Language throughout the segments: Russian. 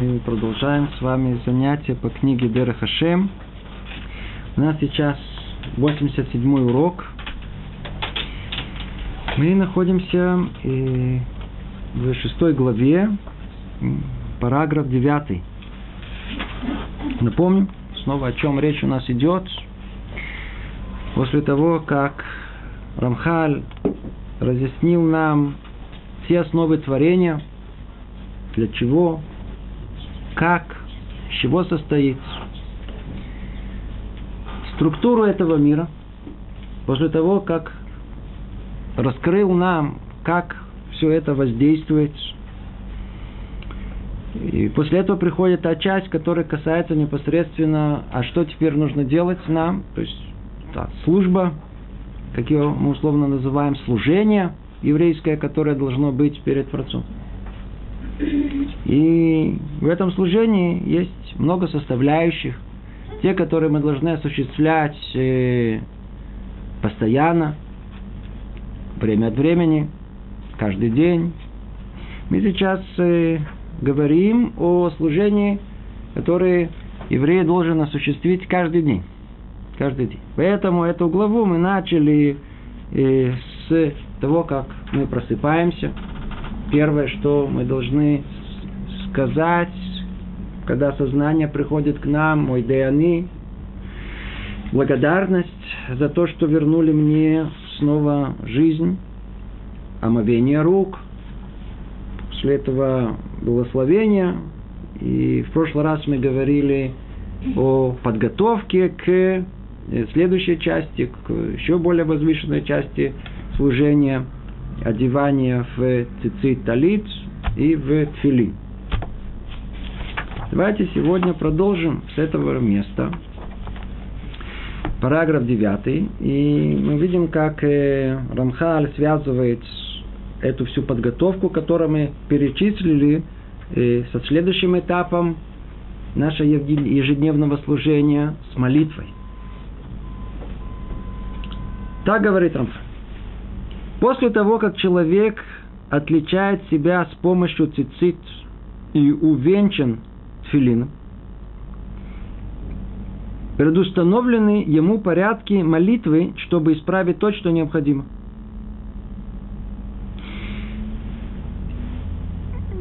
Мы продолжаем с вами занятия по книге Дера Хашем. У нас сейчас 87 урок. Мы находимся э, в шестой главе, параграф 9. Напомним снова, о чем речь у нас идет. После того, как Рамхаль разъяснил нам все основы творения, для чего, как, из чего состоит структуру этого мира, после того, как раскрыл нам, как все это воздействует. И после этого приходит та часть, которая касается непосредственно, а что теперь нужно делать нам, то есть та служба, как ее мы условно называем, служение еврейское, которое должно быть перед Творцом. И в этом служении есть много составляющих. Те, которые мы должны осуществлять э, постоянно, время от времени, каждый день. Мы сейчас э, говорим о служении, которое еврей должен осуществить каждый день. Каждый день. Поэтому эту главу мы начали э, с того, как мы просыпаемся – Первое, что мы должны сказать, когда сознание приходит к нам, мой Деяны, благодарность за то, что вернули мне снова жизнь, омовение рук, после этого благословение, и в прошлый раз мы говорили о подготовке к следующей части, к еще более возвышенной части служения – одевание в цицит талит и в тфили. Давайте сегодня продолжим с этого места. Параграф 9. И мы видим, как э, Рамхаль связывает эту всю подготовку, которую мы перечислили, э, со следующим этапом нашего ежедневного служения с молитвой. Так говорит Рамхаль. После того, как человек отличает себя с помощью цицит и увенчан тфилином, предустановлены ему порядки молитвы, чтобы исправить то, что необходимо.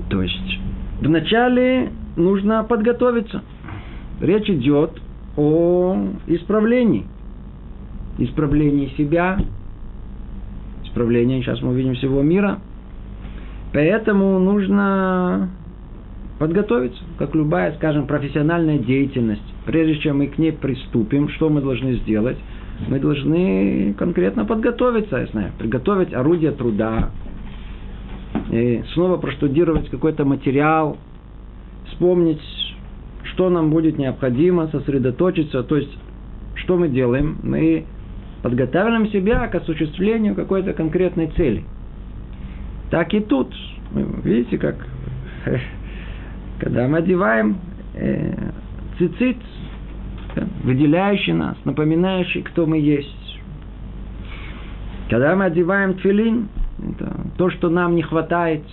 То есть, вначале нужно подготовиться. Речь идет о исправлении. Исправлении себя, исправления. Сейчас мы увидим всего мира. Поэтому нужно подготовиться, как любая, скажем, профессиональная деятельность. Прежде чем мы к ней приступим, что мы должны сделать? Мы должны конкретно подготовиться, я знаю, приготовить орудие труда, и снова проштудировать какой-то материал, вспомнить, что нам будет необходимо, сосредоточиться. То есть, что мы делаем? Мы подготавливаем себя к осуществлению какой-то конкретной цели. Так и тут. Видите, как когда мы одеваем э, цицит, выделяющий нас, напоминающий, кто мы есть. Когда мы одеваем тфилин, это то, что нам не хватает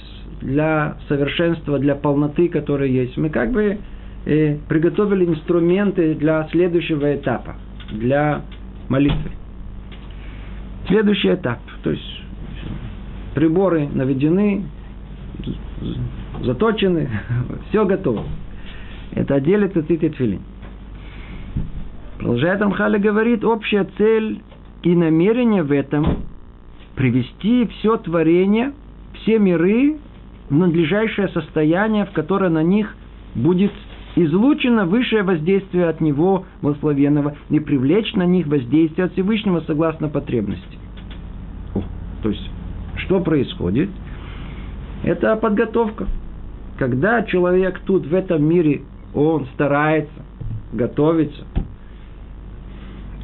для совершенства, для полноты, которая есть, мы как бы э, приготовили инструменты для следующего этапа, для молитвы. Следующий этап. То есть приборы наведены, заточены, все готово. Это отдельный цицит и тфилин. Продолжает Амхали говорит, общая цель и намерение в этом привести все творение, все миры в надлежащее состояние, в которое на них будет излучено высшее воздействие от Него, благословенного, и привлечь на них воздействие от Всевышнего согласно потребности. То есть, что происходит? Это подготовка. Когда человек тут, в этом мире, он старается, готовится,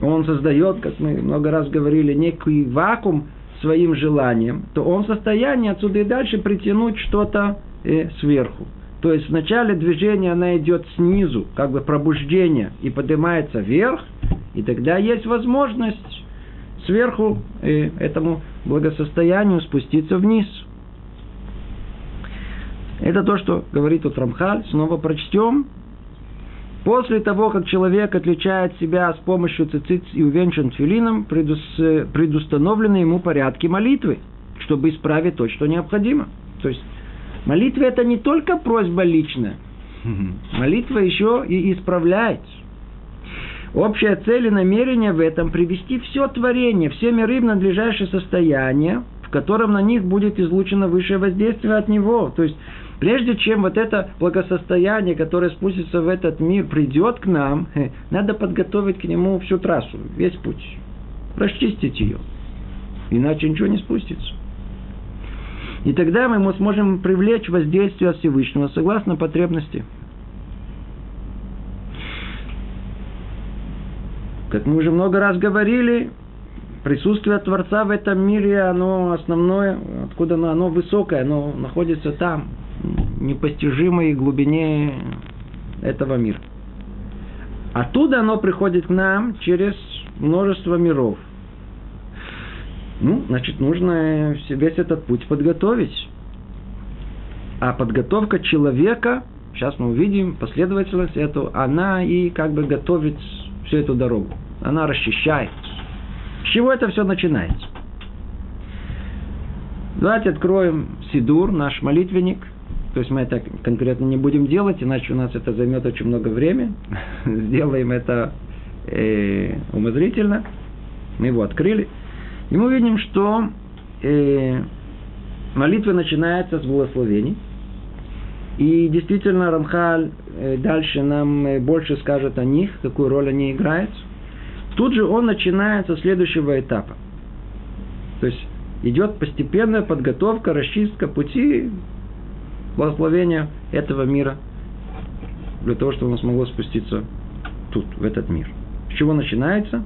он создает, как мы много раз говорили, некий вакуум своим желанием, то он в состоянии отсюда и дальше притянуть что-то э, сверху. То есть в начале движения она идет снизу, как бы пробуждение, и поднимается вверх, и тогда есть возможность сверху э, этому благосостоянию спуститься вниз. Это то, что говорит тут Рамхаль. Снова прочтем. После того, как человек отличает себя с помощью цицит и увенчан тфилином, предустановлены ему порядки молитвы, чтобы исправить то, что необходимо. То есть молитва это не только просьба личная. Молитва еще и исправляет. Общая цель и намерение в этом привести все творение, все миры в надлежащее состояние, в котором на них будет излучено высшее воздействие от него. То есть Прежде чем вот это благосостояние, которое спустится в этот мир, придет к нам, надо подготовить к нему всю трассу, весь путь. Расчистить ее. Иначе ничего не спустится. И тогда мы сможем привлечь воздействие Всевышнего согласно потребности. Как мы уже много раз говорили, присутствие Творца в этом мире, оно основное, откуда оно, оно высокое, оно находится там, непостижимой глубине этого мира. Оттуда оно приходит к нам через множество миров. Ну, значит, нужно весь этот путь подготовить. А подготовка человека, сейчас мы увидим последовательность эту, она и как бы готовит всю эту дорогу. Она расчищает. С чего это все начинается? Давайте откроем Сидур, наш молитвенник – то есть мы это конкретно не будем делать, иначе у нас это займет очень много времени. Сделаем это э, умозрительно. Мы его открыли. И мы видим, что э, молитва начинается с благословений. И действительно, Рамхаль э, дальше нам э, больше скажет о них, какую роль они играют. Тут же он начинает со следующего этапа. То есть идет постепенная подготовка, расчистка пути благословения этого мира для того, чтобы оно смогло спуститься тут, в этот мир. С чего начинается?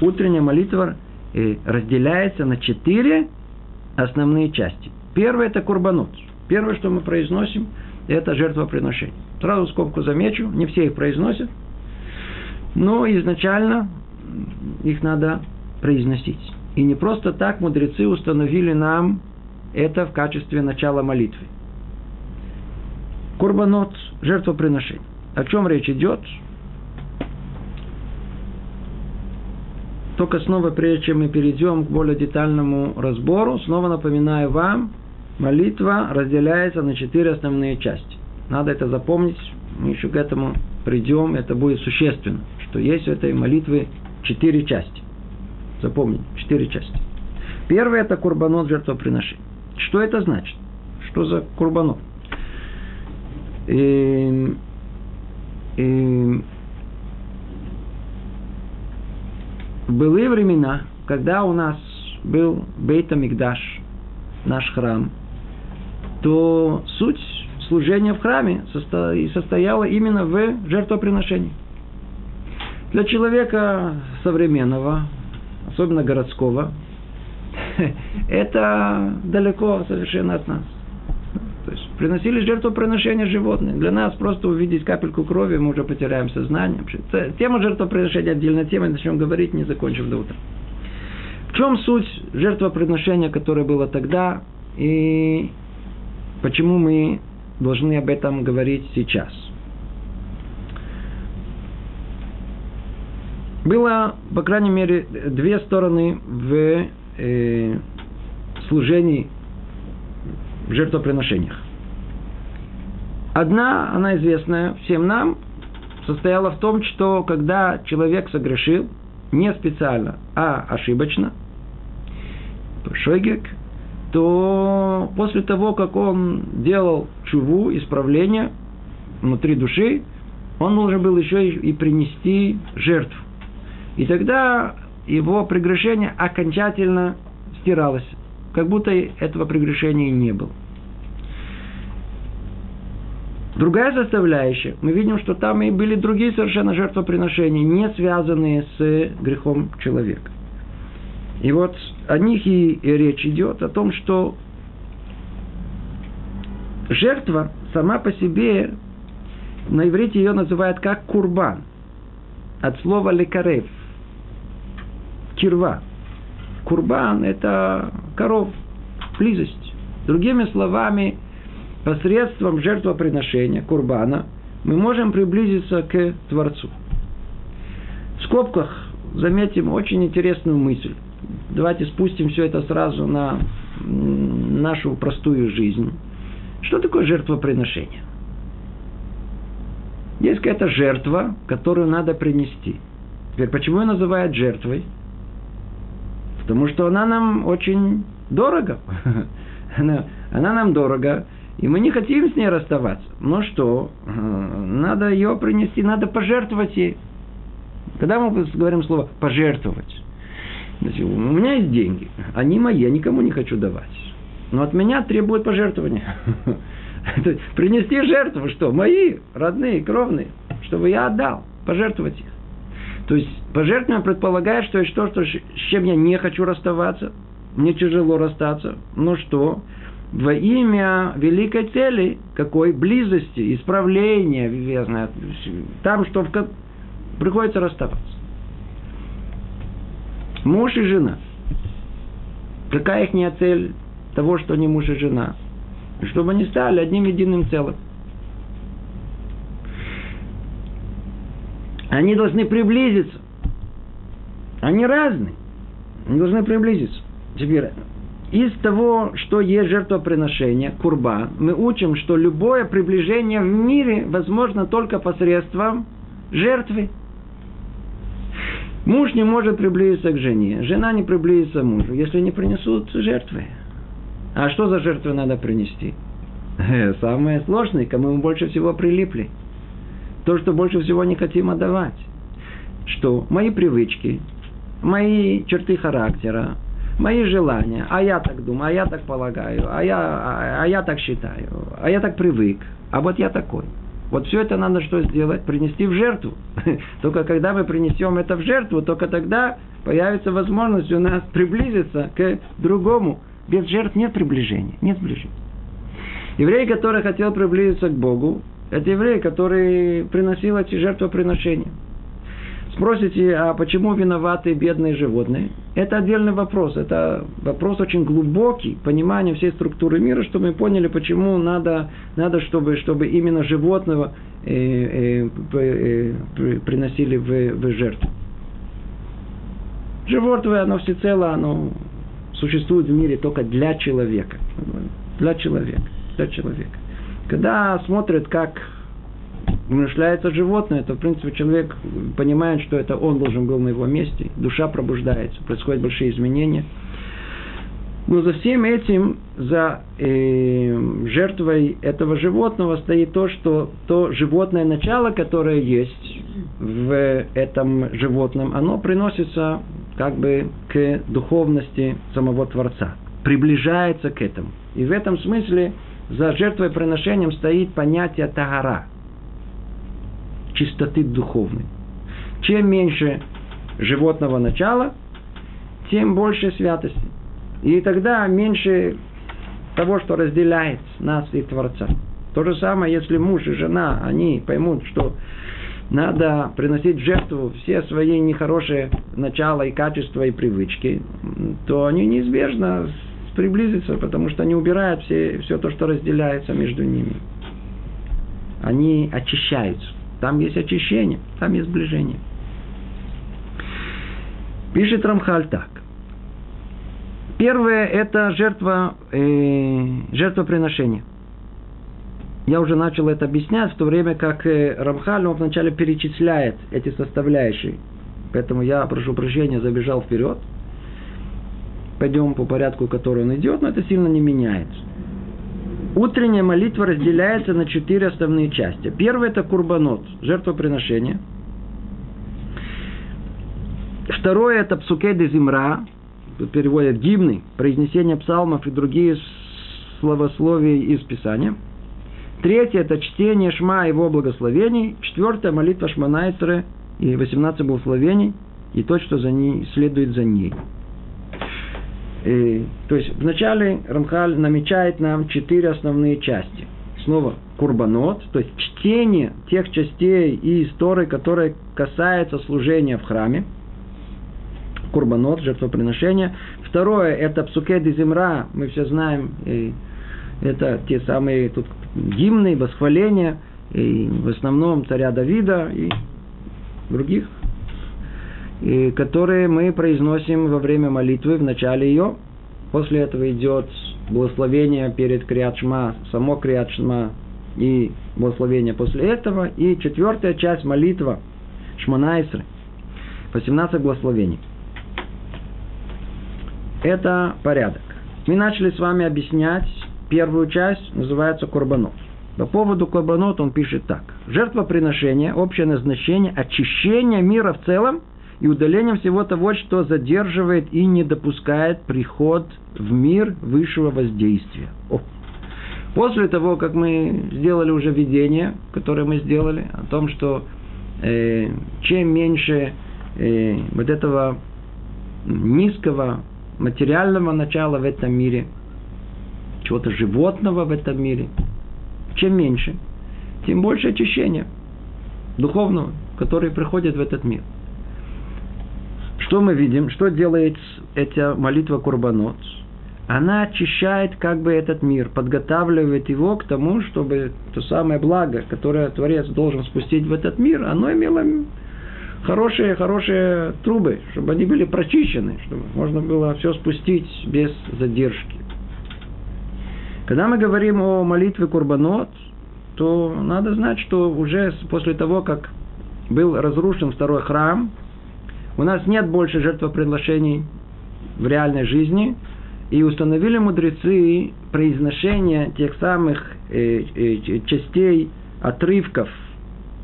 Утренняя молитва э, разделяется на четыре основные части. Первое – это курбанут. Первое, что мы произносим, это жертвоприношение. Сразу скобку замечу, не все их произносят, но изначально их надо произносить. И не просто так мудрецы установили нам это в качестве начала молитвы. Курбанот, жертвоприношение. О чем речь идет? Только снова, прежде чем мы перейдем к более детальному разбору, снова напоминаю вам, молитва разделяется на четыре основные части. Надо это запомнить, мы еще к этому придем, это будет существенно, что есть у этой молитвы четыре части. Запомните, четыре части. Первое – это курбанот жертвоприношения. Что это значит? Что за курбанот? И, и в времена, когда у нас был Бейта Мигдаш, наш храм, то суть служения в храме состояла именно в жертвоприношении. Для человека современного, особенно городского, это далеко совершенно от нас. То есть приносили жертвоприношения животных. Для нас просто увидеть капельку крови, мы уже потеряем сознание. Тема жертвоприношения отдельная тема, начнем говорить, не закончим до утра. В чем суть жертвоприношения, которое было тогда, и почему мы должны об этом говорить сейчас? Было, по крайней мере, две стороны в э, служении в жертвоприношениях. Одна, она известная всем нам, состояла в том, что когда человек согрешил, не специально, а ошибочно, шойгек, то после того, как он делал чуву, исправление внутри души, он должен был еще и принести жертву. И тогда его прегрешение окончательно стиралось как будто этого прегрешения не было. Другая составляющая, мы видим, что там и были другие совершенно жертвоприношения, не связанные с грехом человека. И вот о них и речь идет, о том, что жертва сама по себе, на иврите ее называют как курбан, от слова лекарев, кирва. Курбан – это коров, близость. Другими словами, посредством жертвоприношения, курбана, мы можем приблизиться к Творцу. В скобках заметим очень интересную мысль. Давайте спустим все это сразу на нашу простую жизнь. Что такое жертвоприношение? Есть какая-то жертва, которую надо принести. Теперь, почему ее называют жертвой? Потому что она нам очень дорого. Она, она нам дорого, и мы не хотим с ней расставаться. Но что? Надо ее принести, надо пожертвовать ей. Когда мы говорим слово «пожертвовать», значит, у меня есть деньги, они мои, я никому не хочу давать. Но от меня требуют пожертвования. Принести жертву, что? Мои, родные, кровные, чтобы я отдал, пожертвовать их. То есть пожертвование предполагает, что есть то, что, с чем я не хочу расставаться, мне тяжело расстаться, но что? Во имя великой цели, какой близости, исправления, там, что в, приходится расставаться. Муж и жена. Какая их цель того, что они муж и жена? Чтобы они стали одним единым целым. Они должны приблизиться. Они разные. Они должны приблизиться. Теперь, из того, что есть жертвоприношение, курба, мы учим, что любое приближение в мире возможно только посредством жертвы. Муж не может приблизиться к жене, жена не приблизится к мужу, если не принесут жертвы. А что за жертвы надо принести? Самое сложное, кому мы больше всего прилипли. То, что больше всего не хотим отдавать. Что? Мои привычки, мои черты характера, мои желания. А я так думаю, а я так полагаю, а я, а, а я так считаю, а я так привык, а вот я такой – вот все это надо что сделать? Принести в жертву. Только когда мы принесем это в жертву, только тогда появится возможность у нас приблизиться к другому. Без жертв нет приближения, нет сближения. Еврей, который хотел приблизиться к Богу, это еврей, который приносил эти жертвоприношения. Спросите, а почему виноваты бедные животные? Это отдельный вопрос. Это вопрос очень глубокий, понимание всей структуры мира, чтобы мы поняли, почему надо, надо чтобы, чтобы именно животного э, э, э, приносили в, в жертву. Животное, оно всецело, оно существует в мире только для человека. Для человека. Для человека. Когда смотрят, как умершляется животное, то, в принципе, человек понимает, что это он должен был на его месте, душа пробуждается, происходят большие изменения. Но за всем этим, за э, жертвой этого животного стоит то, что то животное начало, которое есть в этом животном, оно приносится как бы к духовности самого Творца, приближается к этому. И в этом смысле за жертвой приношением стоит понятие тагара – чистоты духовной. Чем меньше животного начала, тем больше святости. И тогда меньше того, что разделяет нас и Творца. То же самое, если муж и жена, они поймут, что надо приносить в жертву все свои нехорошие начала и качества и привычки, то они неизбежно приблизятся, потому что они убирают все, все то, что разделяется между ними. Они очищаются. Там есть очищение, там есть сближение. Пишет Рамхаль так. Первое – это жертва, э, жертвоприношение. Я уже начал это объяснять, в то время как э, Рамхаль он вначале перечисляет эти составляющие. Поэтому я, прошу прощения, забежал вперед. Пойдем по порядку, который он идет, но это сильно не меняется. Утренняя молитва разделяется на четыре основные части. Первое – это курбанот, жертвоприношение. Второе – это псуке де зимра, переводят гимны, произнесение псалмов и другие словословия из Писания. Третье – это чтение Шма и его благословений. Четвертое – молитва Шманайсера и 18 благословений, и то, что за ней, следует за ней. И, то есть вначале Рамхаль намечает нам четыре основные части. Снова курбанот, то есть чтение тех частей и истории, которые касаются служения в храме. Курбанот, жертвоприношение. Второе, это псукет и земра, мы все знаем, и это те самые, тут гимны, восхваления, и в основном царя Давида и других, и которые мы произносим во время молитвы в начале ее. После этого идет благословение перед Криадшма, само Криадшма и благословение после этого. И четвертая часть молитва Шманайсры, 18 благословений. Это порядок. Мы начали с вами объяснять первую часть, называется Курбанот. По поводу Курбанот он пишет так. Жертвоприношение, общее назначение, очищение мира в целом и удаление всего того, что задерживает и не допускает приход в мир высшего воздействия. О. После того, как мы сделали уже видение, которое мы сделали, о том, что э, чем меньше э, вот этого низкого материального начала в этом мире, чего-то животного в этом мире, чем меньше, тем больше очищения духовного, которое приходит в этот мир. Что мы видим? Что делает эта молитва Курбанот? Она очищает как бы этот мир, подготавливает его к тому, чтобы то самое благо, которое Творец должен спустить в этот мир, оно имело хорошие, хорошие трубы, чтобы они были прочищены, чтобы можно было все спустить без задержки. Когда мы говорим о молитве Курбанот, то надо знать, что уже после того, как был разрушен второй храм, у нас нет больше жертвоприношений в реальной жизни, и установили мудрецы произношение тех самых э, э, частей, отрывков,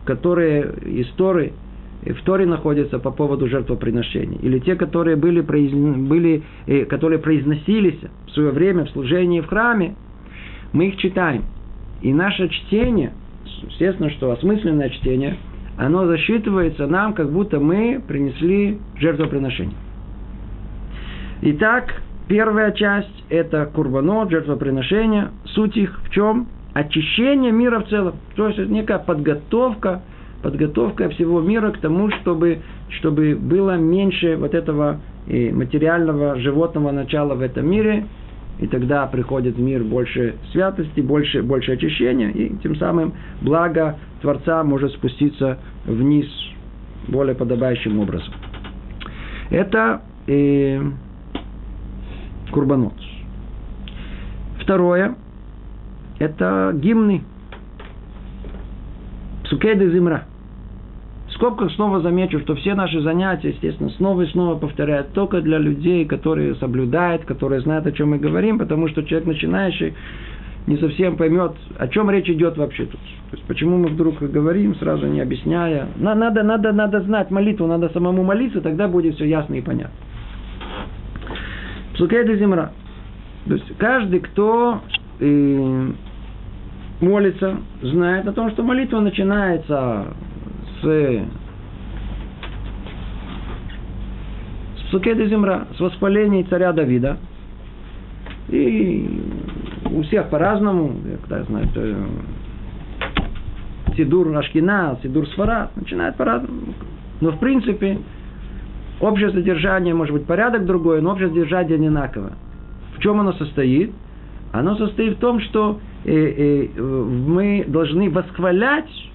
которые из Торы, в Торе находятся по поводу жертвоприношений, или те, которые были, были, э, которые произносились в свое время в служении в храме, мы их читаем. И наше чтение, естественно, что осмысленное чтение, оно засчитывается нам, как будто мы принесли жертвоприношение. Итак, первая часть – это курбанот, жертвоприношение. Суть их в чем? Очищение мира в целом. То есть, это некая подготовка, подготовка всего мира к тому, чтобы, чтобы было меньше вот этого э, материального животного начала в этом мире – и тогда приходит в мир больше святости, больше, больше очищения, и тем самым благо Творца может спуститься вниз более подобающим образом. Это э, Курбанот. Второе – это гимны. Псукеды Зимра – скобках снова замечу, что все наши занятия, естественно, снова и снова повторяют только для людей, которые соблюдают, которые знают, о чем мы говорим, потому что человек начинающий не совсем поймет, о чем речь идет вообще тут. То есть, почему мы вдруг говорим, сразу не объясняя. Надо, надо, надо знать молитву, надо самому молиться, тогда будет все ясно и понятно. Псукеда земра. То есть, каждый, кто э, молится, знает о том, что молитва начинается с с Псукеда Земра, с воспалений царя Давида. И у всех по-разному, знают, э, Сидур Ашкина, Сидур Сфара, начинает по-разному. Но в принципе, общее содержание, может быть, порядок другой, но общее содержание одинаково. В чем оно состоит? Оно состоит в том, что э, э, мы должны восхвалять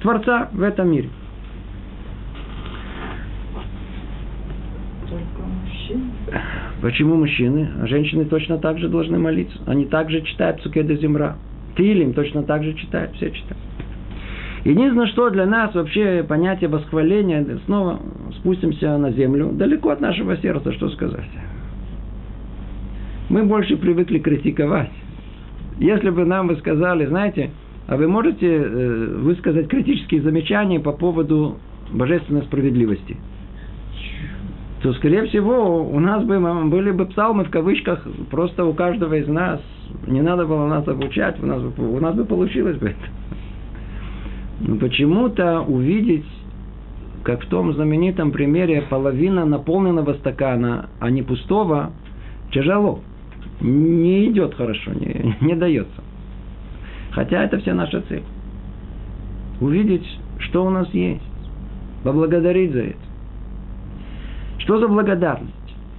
Творца в этом мире. Почему мужчины? А женщины точно так же должны молиться. Они также читают Цукеда Земра. Тилим точно так же читают, все читают. Единственное, что для нас вообще понятие восхваления, снова спустимся на землю, далеко от нашего сердца, что сказать. Мы больше привыкли критиковать. Если бы нам вы сказали, знаете, а вы можете э, высказать критические замечания по поводу божественной справедливости? то, скорее всего, у нас бы были бы псалмы в кавычках просто у каждого из нас. Не надо было нас обучать, у нас бы, у нас бы получилось бы это. Но почему-то увидеть, как в том знаменитом примере, половина наполненного стакана, а не пустого, тяжело. Не идет хорошо, не, не дается. Хотя это вся наша цель. Увидеть, что у нас есть. Поблагодарить за это. Что за благодарность?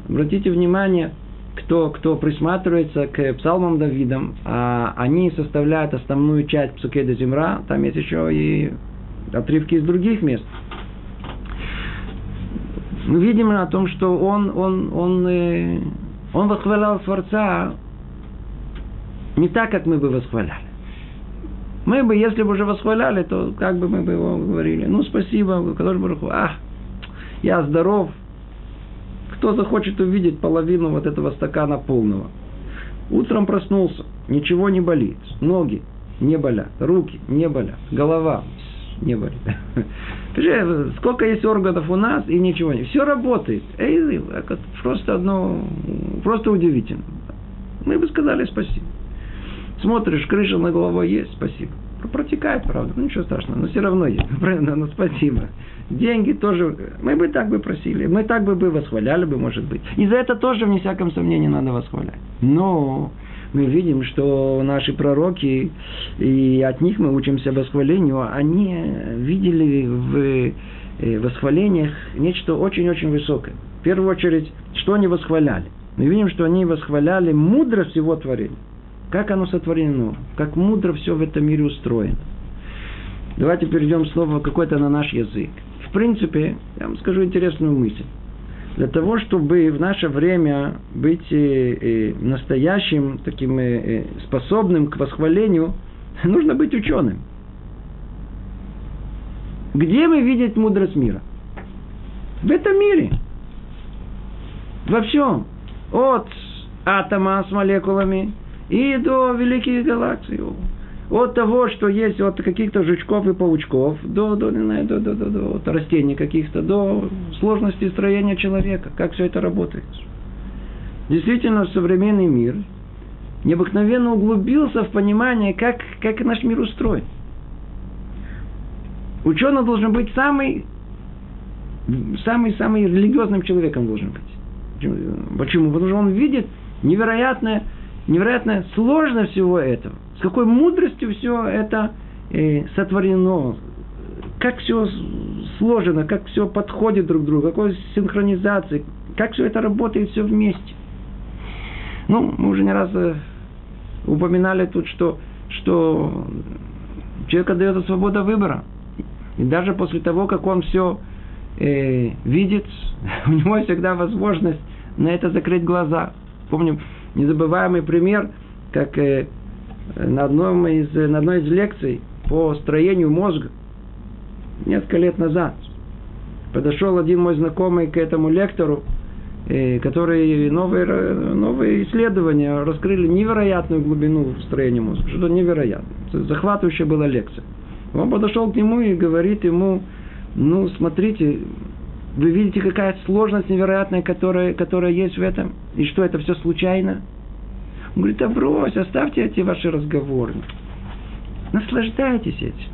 Обратите внимание, кто, кто присматривается к псалмам Давидам, а они составляют основную часть Псукеда Земра, там есть еще и отрывки из других мест. Мы видим о том, что он, он, он, э, он восхвалял Творца не так, как мы бы восхваляли. Мы бы, если бы уже восхваляли, то как бы мы бы его говорили, ну, спасибо, Кадош Баруху, а, я здоров. Кто захочет увидеть половину вот этого стакана полного? Утром проснулся, ничего не болит, ноги не болят, руки не болят, голова не болит. Сколько есть органов у нас и ничего не. Все работает. Эй, просто одно, просто удивительно. Мы бы сказали спасибо. Смотришь, крыша на головой есть, спасибо. Протекает, правда, ну ничего страшного, но все равно есть. Правильно, ну спасибо. Деньги тоже, мы бы так бы просили, мы так бы, бы восхваляли бы, может быть. И за это тоже, вне всяком сомнении, надо восхвалять. Но мы видим, что наши пророки, и от них мы учимся восхвалению, они видели в э, восхвалениях нечто очень-очень высокое. В первую очередь, что они восхваляли? Мы видим, что они восхваляли мудрость всего творения. Как оно сотворено, как мудро все в этом мире устроено. Давайте перейдем снова какой-то на наш язык. В принципе, я вам скажу интересную мысль. Для того, чтобы в наше время быть э, э, настоящим, таким э, способным к восхвалению, нужно быть ученым. Где мы видим мудрость мира? В этом мире. Во всем. От атома с молекулами и до великих галактик. От того, что есть от каких-то жучков и паучков, до, до, знаю, до, до, до, до от растений каких-то, до сложности строения человека, как все это работает. Действительно, современный мир необыкновенно углубился в понимание, как, как наш мир устроен. Ученый должен быть самый, самый, самый религиозным человеком должен быть. Почему? Потому что он видит невероятное невероятная сложность всего этого. С какой мудростью все это э, сотворено. Как все сложено, как все подходит друг к другу, какой синхронизации, как все это работает все вместе. Ну, мы уже не раз э, упоминали тут, что, что человеку дается свобода выбора. И даже после того, как он все э, видит, у него всегда возможность на это закрыть глаза. Помним, незабываемый пример, как э, на, одном из, на одной из лекций по строению мозга несколько лет назад. Подошел один мой знакомый к этому лектору, э, который новые, новые исследования раскрыли невероятную глубину строения мозга. Что-то невероятное. Захватывающая была лекция. Он подошел к нему и говорит ему, ну, смотрите, вы видите, какая сложность невероятная, которая, которая есть в этом? И что это все случайно? Он говорит, а брось, оставьте эти ваши разговоры. Наслаждайтесь этим.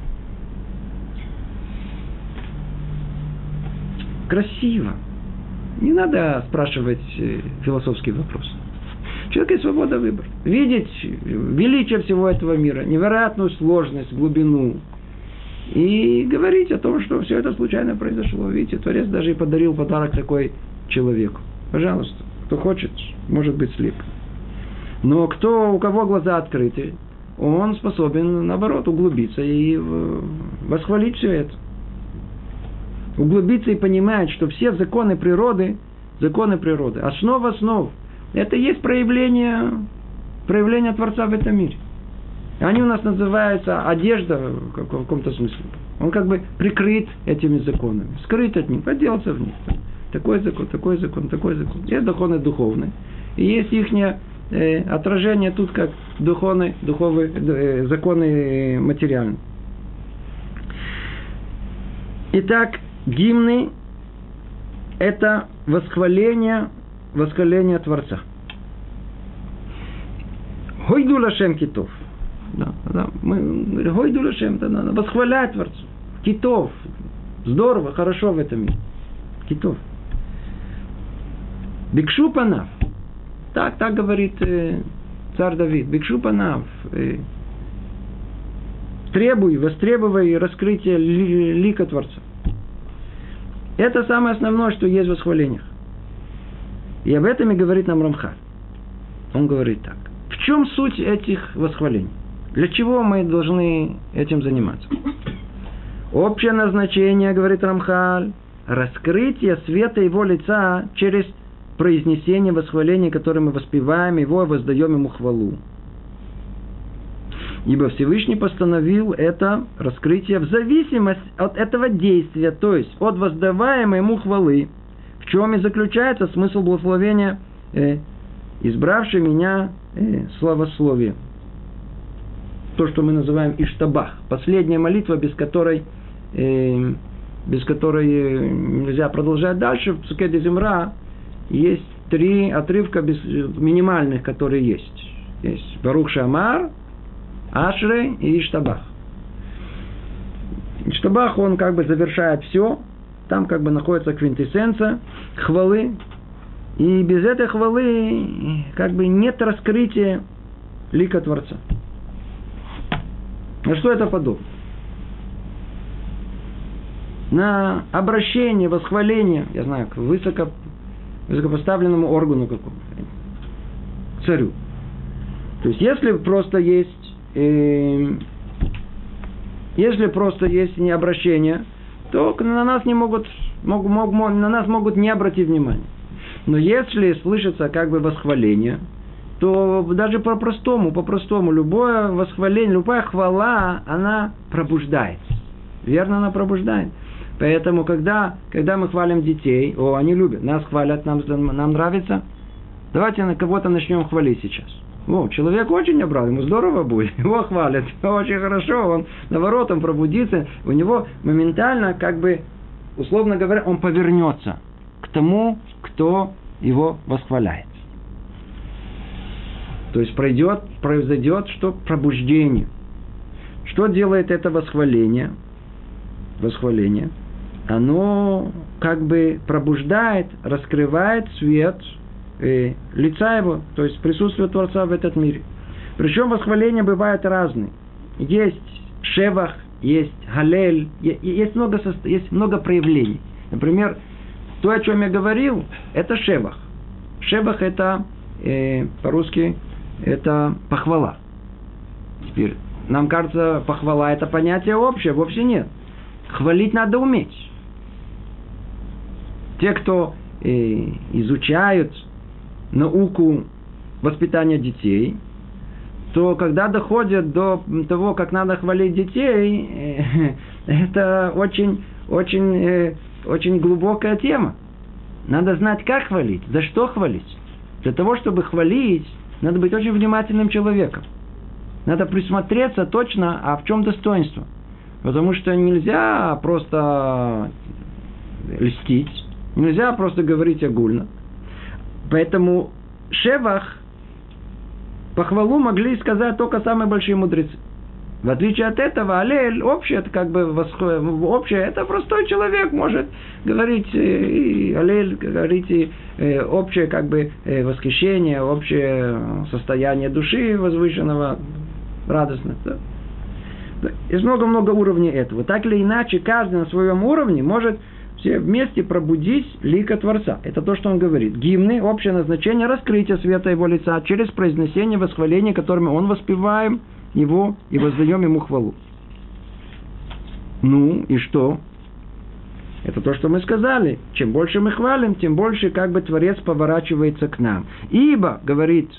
Красиво. Не надо спрашивать э, философские вопросы. Человек есть свобода выбора. Видеть величие всего этого мира, невероятную сложность, глубину, и говорить о том, что все это случайно произошло. Видите, Творец даже и подарил подарок такой человеку. Пожалуйста, кто хочет, может быть слеп. Но кто, у кого глаза открыты, он способен, наоборот, углубиться и восхвалить все это. Углубиться и понимать, что все законы природы, законы природы, основа основ, это есть проявление, проявление Творца в этом мире. Они у нас называются одежда в каком-то смысле. Он как бы прикрыт этими законами, скрыт от них, поделаться в них. Такой закон, такой закон, такой закон. Есть законы духовные. И есть их э, отражение тут как духовные, духовные э, законы материальные. Итак, гимны – это восхваление, восхваление Творца. Хойду лашем китов – да, да. Мы Гойду Лашем, это надо восхвалять Творцу. Китов. Здорово, хорошо в этом мире. Китов. Бикшу панав. Так, так говорит э, царь Давид. Бикшу панав. Э, требуй, востребуй раскрытие ли, лика Творца. Это самое основное, что есть в восхвалениях. И об этом и говорит нам Рамха. Он говорит так. В чем суть этих восхвалений? Для чего мы должны этим заниматься? Общее назначение, говорит Рамхаль, раскрытие света его лица через произнесение восхваления, которое мы воспеваем его и воздаем ему хвалу. Ибо Всевышний постановил это раскрытие в зависимости от этого действия, то есть от воздаваемой ему хвалы, в чем и заключается смысл благословения, э, избравший меня э, славословие. То, что мы называем Иштабах. Последняя молитва, без которой, э, без которой э, нельзя продолжать дальше. В Цукеде Земра есть три отрывка без, минимальных, которые есть. Есть Барух Шамар, Ашре и Иштабах. Иштабах, он как бы завершает все. Там как бы находится квинтэссенция хвалы. И без этой хвалы как бы нет раскрытия лика Творца. На что это подобно? На обращение, восхваление, я знаю, к высоко, высокопоставленному органу какому царю. То есть, если просто есть Эм, если просто есть не обращение, то на нас не могут, могут, могут, на нас могут не обратить внимания. Но если слышится как бы восхваление, то даже по-простому, по-простому, любое восхваление, любая хвала, она пробуждает. Верно, она пробуждает. Поэтому, когда, когда мы хвалим детей, о, они любят, нас хвалят, нам, нам нравится, давайте на кого-то начнем хвалить сейчас. О, человек очень обрадован, ему здорово будет, его хвалят, очень хорошо, он наоборот, он пробудится, у него моментально, как бы, условно говоря, он повернется к тому, кто его восхваляет. То есть пройдет, произойдет что? Пробуждение. Что делает это восхваление? Восхваление. Оно как бы пробуждает, раскрывает свет – э, лица его, то есть присутствие Творца в этот мире. Причем восхваления бывают разные. Есть шевах, есть галель, есть много, есть много проявлений. Например, то, о чем я говорил, это шевах. Шевах это э, по-русски это похвала. Теперь нам кажется, похвала это понятие общее, вовсе нет. Хвалить надо уметь. Те, кто э, изучают науку воспитания детей, то когда доходят до того, как надо хвалить детей, это очень, очень, э, очень глубокая тема. Надо знать, как хвалить, за что хвалить. Для того, чтобы хвалить, надо быть очень внимательным человеком. Надо присмотреться точно, а в чем достоинство. Потому что нельзя просто льстить, нельзя просто говорить огульно. Поэтому Шевах похвалу могли сказать только самые большие мудрецы. В отличие от этого, Алель, общее, это как бы общее, это простой человек может говорить, э, и Алель, говорить и э, общее как бы э, восхищение, общее состояние души возвышенного, радостно. Да? Есть много-много уровней этого. Так или иначе, каждый на своем уровне может все вместе пробудить лика Творца. Это то, что он говорит. Гимны – общее назначение раскрытия света его лица через произнесение восхваления, которыми он воспеваем его и воздаем ему хвалу. Ну и что? Это то, что мы сказали. Чем больше мы хвалим, тем больше как бы Творец поворачивается к нам. Ибо, говорит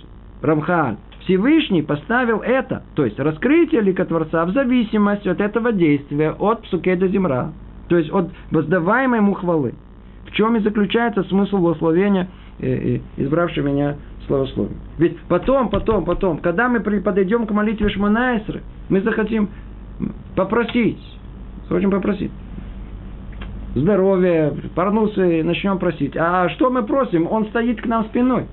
Рамхан, Всевышний поставил это, то есть раскрытие лика Творца в зависимости от этого действия, от псукеда земра, то есть от воздаваемой ему хвалы. В чем и заключается смысл благословения, э, э, избравшего меня славословия. Ведь потом, потом, потом, когда мы подойдем к молитве Шманайсры, мы захотим попросить, хочем попросить, здоровья, парнусы, начнем просить. А что мы просим? Он стоит к нам спиной.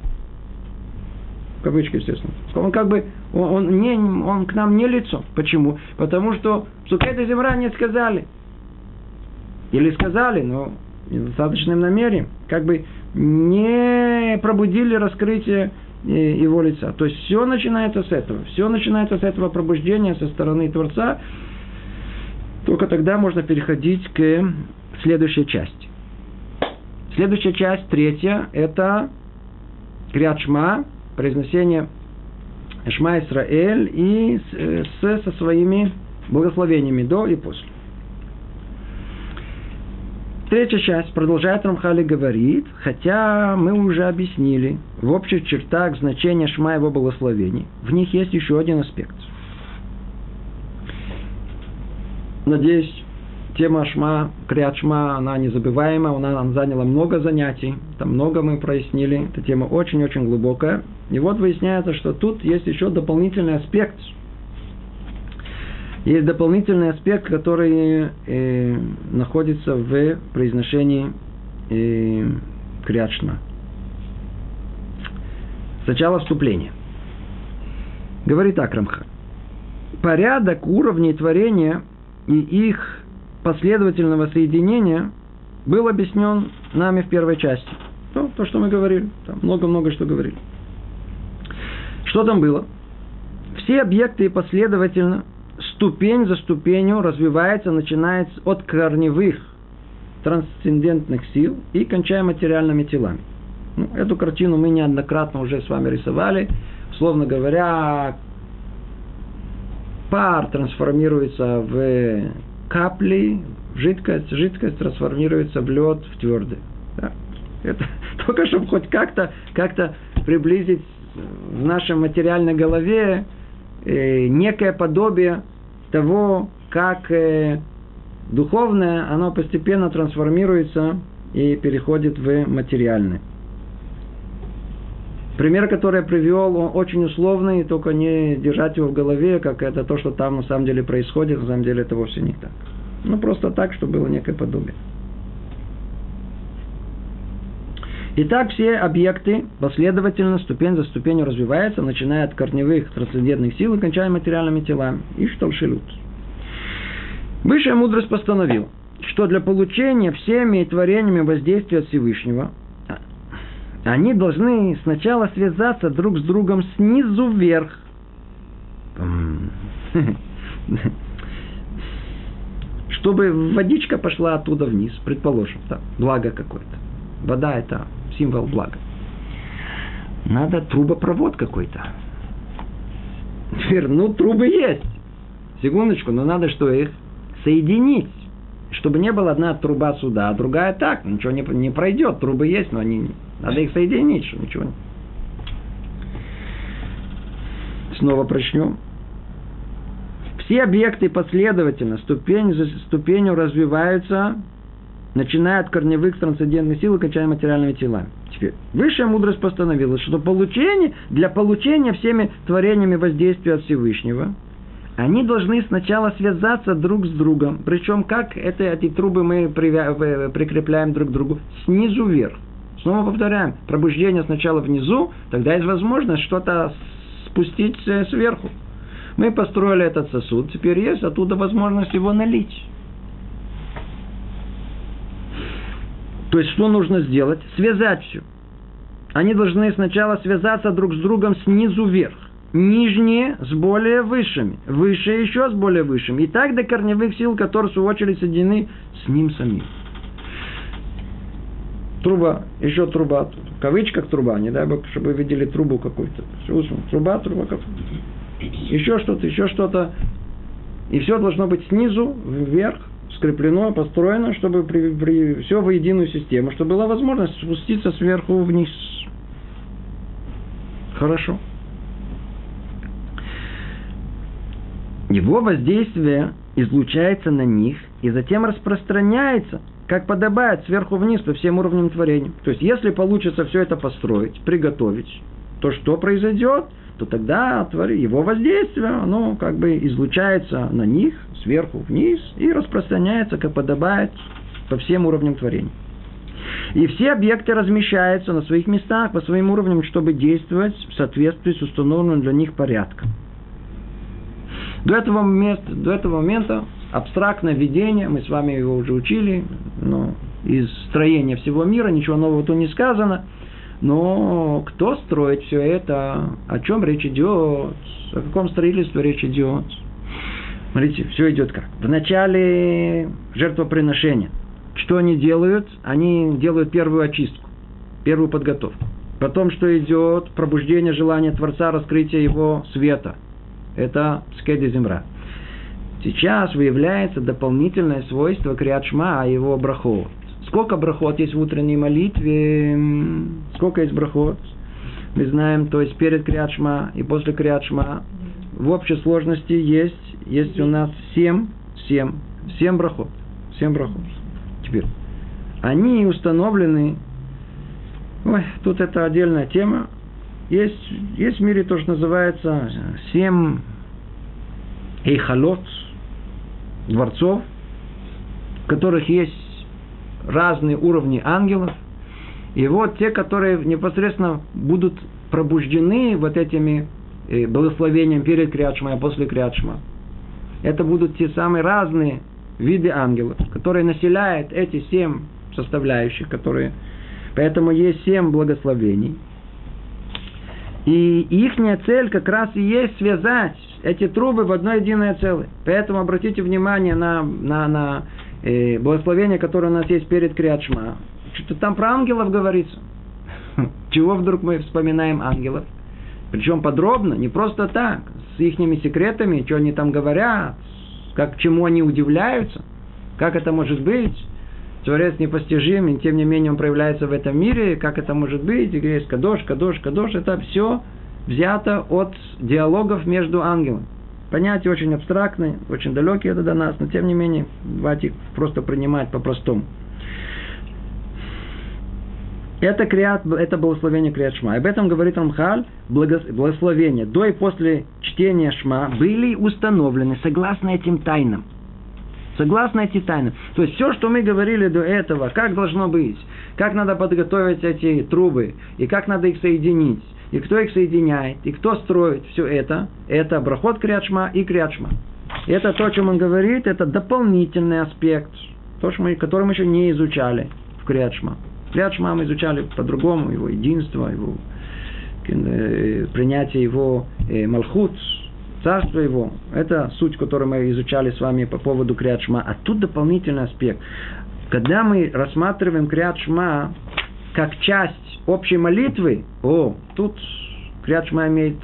В кавычках, естественно. Он как бы, он, он, не, он к нам не лицо. Почему? Потому что в Сукете Земра не сказали – или сказали, но недостаточным намерением, как бы не пробудили раскрытие э, его лица. То есть все начинается с этого. Все начинается с этого пробуждения со стороны Творца. Только тогда можно переходить к следующей части. Следующая часть, третья, это Криачма, произношение Шма Исраэль и с, со своими благословениями до и после. Третья часть продолжает Рамхали говорит, хотя мы уже объяснили в общих чертах значение Шма его благословений, в них есть еще один аспект. Надеюсь, тема Шма, Криат Шма, она незабываема, она нам заняла много занятий, там много мы прояснили, эта тема очень-очень глубокая. И вот выясняется, что тут есть еще дополнительный аспект – есть дополнительный аспект, который э, находится в произношении э, крячна. Сначала вступление. Говорит так Рамха. Порядок уровней творения и их последовательного соединения был объяснен нами в первой части. Ну, то, что мы говорили. Там много-много что говорили. Что там было? Все объекты последовательно ступень за ступенью развивается, начинает от корневых трансцендентных сил и кончая материальными телами. Ну, эту картину мы неоднократно уже с вами рисовали. Словно говоря, пар трансформируется в капли, в жидкость, жидкость трансформируется в лед, в твердый. Да. Это только чтобы хоть как-то как приблизить в нашей материальной голове э, некое подобие того, как э, духовное, оно постепенно трансформируется и переходит в материальное. Пример, который я привел, он очень условный, только не держать его в голове, как это то, что там на самом деле происходит, на самом деле это вовсе не так. Ну, просто так, чтобы было некое подобие. Итак, все объекты последовательно, ступень за ступенью развиваются, начиная от корневых трансцендентных сил и кончая материальными телами. И что шелут. Высшая мудрость постановил, что для получения всеми творениями воздействия Всевышнего они должны сначала связаться друг с другом снизу вверх. Чтобы водичка пошла оттуда вниз, предположим, да, благо какое-то. Вода это символ блага. Надо трубопровод какой-то. Ну, трубы есть. Секундочку, но надо что их соединить. Чтобы не было одна труба сюда, а другая так. Ничего не, не пройдет. Трубы есть, но они... Надо их соединить, что ничего не... Снова прочнем. Все объекты последовательно, ступень за ступенью развиваются начиная от корневых трансцендентных сил и кончая материальными телами. Теперь, высшая мудрость постановила, что получение, для получения всеми творениями воздействия от Всевышнего, они должны сначала связаться друг с другом. Причем, как это, эти трубы мы прикрепляем друг к другу? Снизу вверх. Снова повторяем, пробуждение сначала внизу, тогда есть возможность что-то спустить э, сверху. Мы построили этот сосуд, теперь есть оттуда возможность его налить. То есть, что нужно сделать? Связать все. Они должны сначала связаться друг с другом снизу вверх. Нижние с более высшими. Высшие еще с более высшими. И так до корневых сил, которые в свою очередь соединены с ним самим. Труба, еще труба. В кавычках труба, не дай бог, чтобы вы видели трубу какую-то. Труба, труба, еще что-то, еще что-то. И все должно быть снизу вверх скреплено, построено, чтобы при, при, все в единую систему, чтобы была возможность спуститься сверху вниз. Хорошо. Его воздействие излучается на них и затем распространяется, как подобает, сверху вниз по всем уровням творения. То есть, если получится все это построить, приготовить, то что произойдет? То тогда его воздействие, оно как бы излучается на них, сверху вниз и распространяется, как подобает, по всем уровням творения. И все объекты размещаются на своих местах по своим уровням, чтобы действовать в соответствии с установленным для них порядком. До этого, момента, до этого момента абстрактное видение, мы с вами его уже учили, но из строения всего мира ничего нового тут не сказано. Но кто строит все это? О чем речь идет? О каком строительстве речь идет? Смотрите, все идет как. В начале жертвоприношения. Что они делают? Они делают первую очистку, первую подготовку. Потом, что идет? Пробуждение желания Творца, раскрытие его света. Это скеди земра. Сейчас выявляется дополнительное свойство Криадшма, а его брахот. Сколько брахот есть в утренней молитве? Сколько есть брахот? Мы знаем, то есть перед Криадшма и после Криадшма в общей сложности есть, есть у нас семь, семь, семь брахот. Семь брахот. Теперь. Они установлены, ой, тут это отдельная тема. Есть, есть в мире то, что называется семь эйхалот, дворцов, в которых есть разные уровни ангелов. И вот те, которые непосредственно будут пробуждены вот этими э, благословениями перед Криадшма и после Криадшма. Это будут те самые разные виды ангелов, которые населяют эти семь составляющих, которые... Поэтому есть семь благословений. И их цель как раз и есть связать эти трубы в одно единое целое. Поэтому обратите внимание на, на, на э, благословение, которое у нас есть перед Криадшма. Что-то там про ангелов говорится. Чего вдруг мы вспоминаем ангелов? Причем подробно, не просто так, с их секретами, что они там говорят, как чему они удивляются, как это может быть. Творец непостижим, и тем не менее он проявляется в этом мире, как это может быть, и есть кадош, кадош, кадош, это все взято от диалогов между ангелами. Понятия очень абстрактные, очень далекие это до нас, но тем не менее, давайте их просто принимать по-простому. Это, криат, это благословение криат шма. Об этом говорит Рамхаль, благословение до и после чтения шма были установлены согласно этим тайнам. Согласно этим тайнам. То есть все, что мы говорили до этого, как должно быть, как надо подготовить эти трубы, и как надо их соединить, и кто их соединяет, и кто строит все это, это брахот криачма и криачма. Это то, о чем он говорит, это дополнительный аспект, то, что мы, который мы еще не изучали в криачма. Криачма мы изучали по-другому, его единство, его э, принятие его э, малхут, царство его. Это суть, которую мы изучали с вами по поводу Криадшма. А тут дополнительный аспект. Когда мы рассматриваем Криадшма как часть общей молитвы, о, тут Криадшма имеет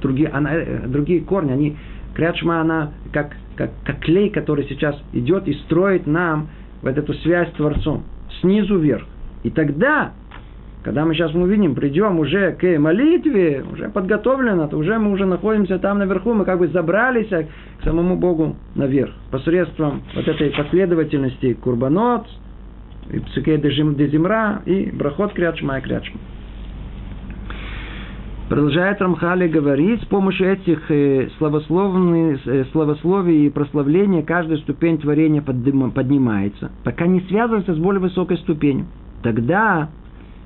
другие, она, э, другие корни. Они, Криадшма, она как, как, как клей, который сейчас идет и строит нам вот эту связь с Творцом. Снизу вверх. И тогда когда мы сейчас мы увидим, придем уже к молитве, уже подготовлено, то уже мы уже находимся там наверху, мы как бы забрались к самому Богу наверх. Посредством вот этой последовательности Курбанот, и Псукей Дезимра, и Брахот Крячма и Крячма. Продолжает Рамхали говорить, с помощью этих э, э, словословий и прославления каждая ступень творения поднимается, пока не связывается с более высокой ступенью. Тогда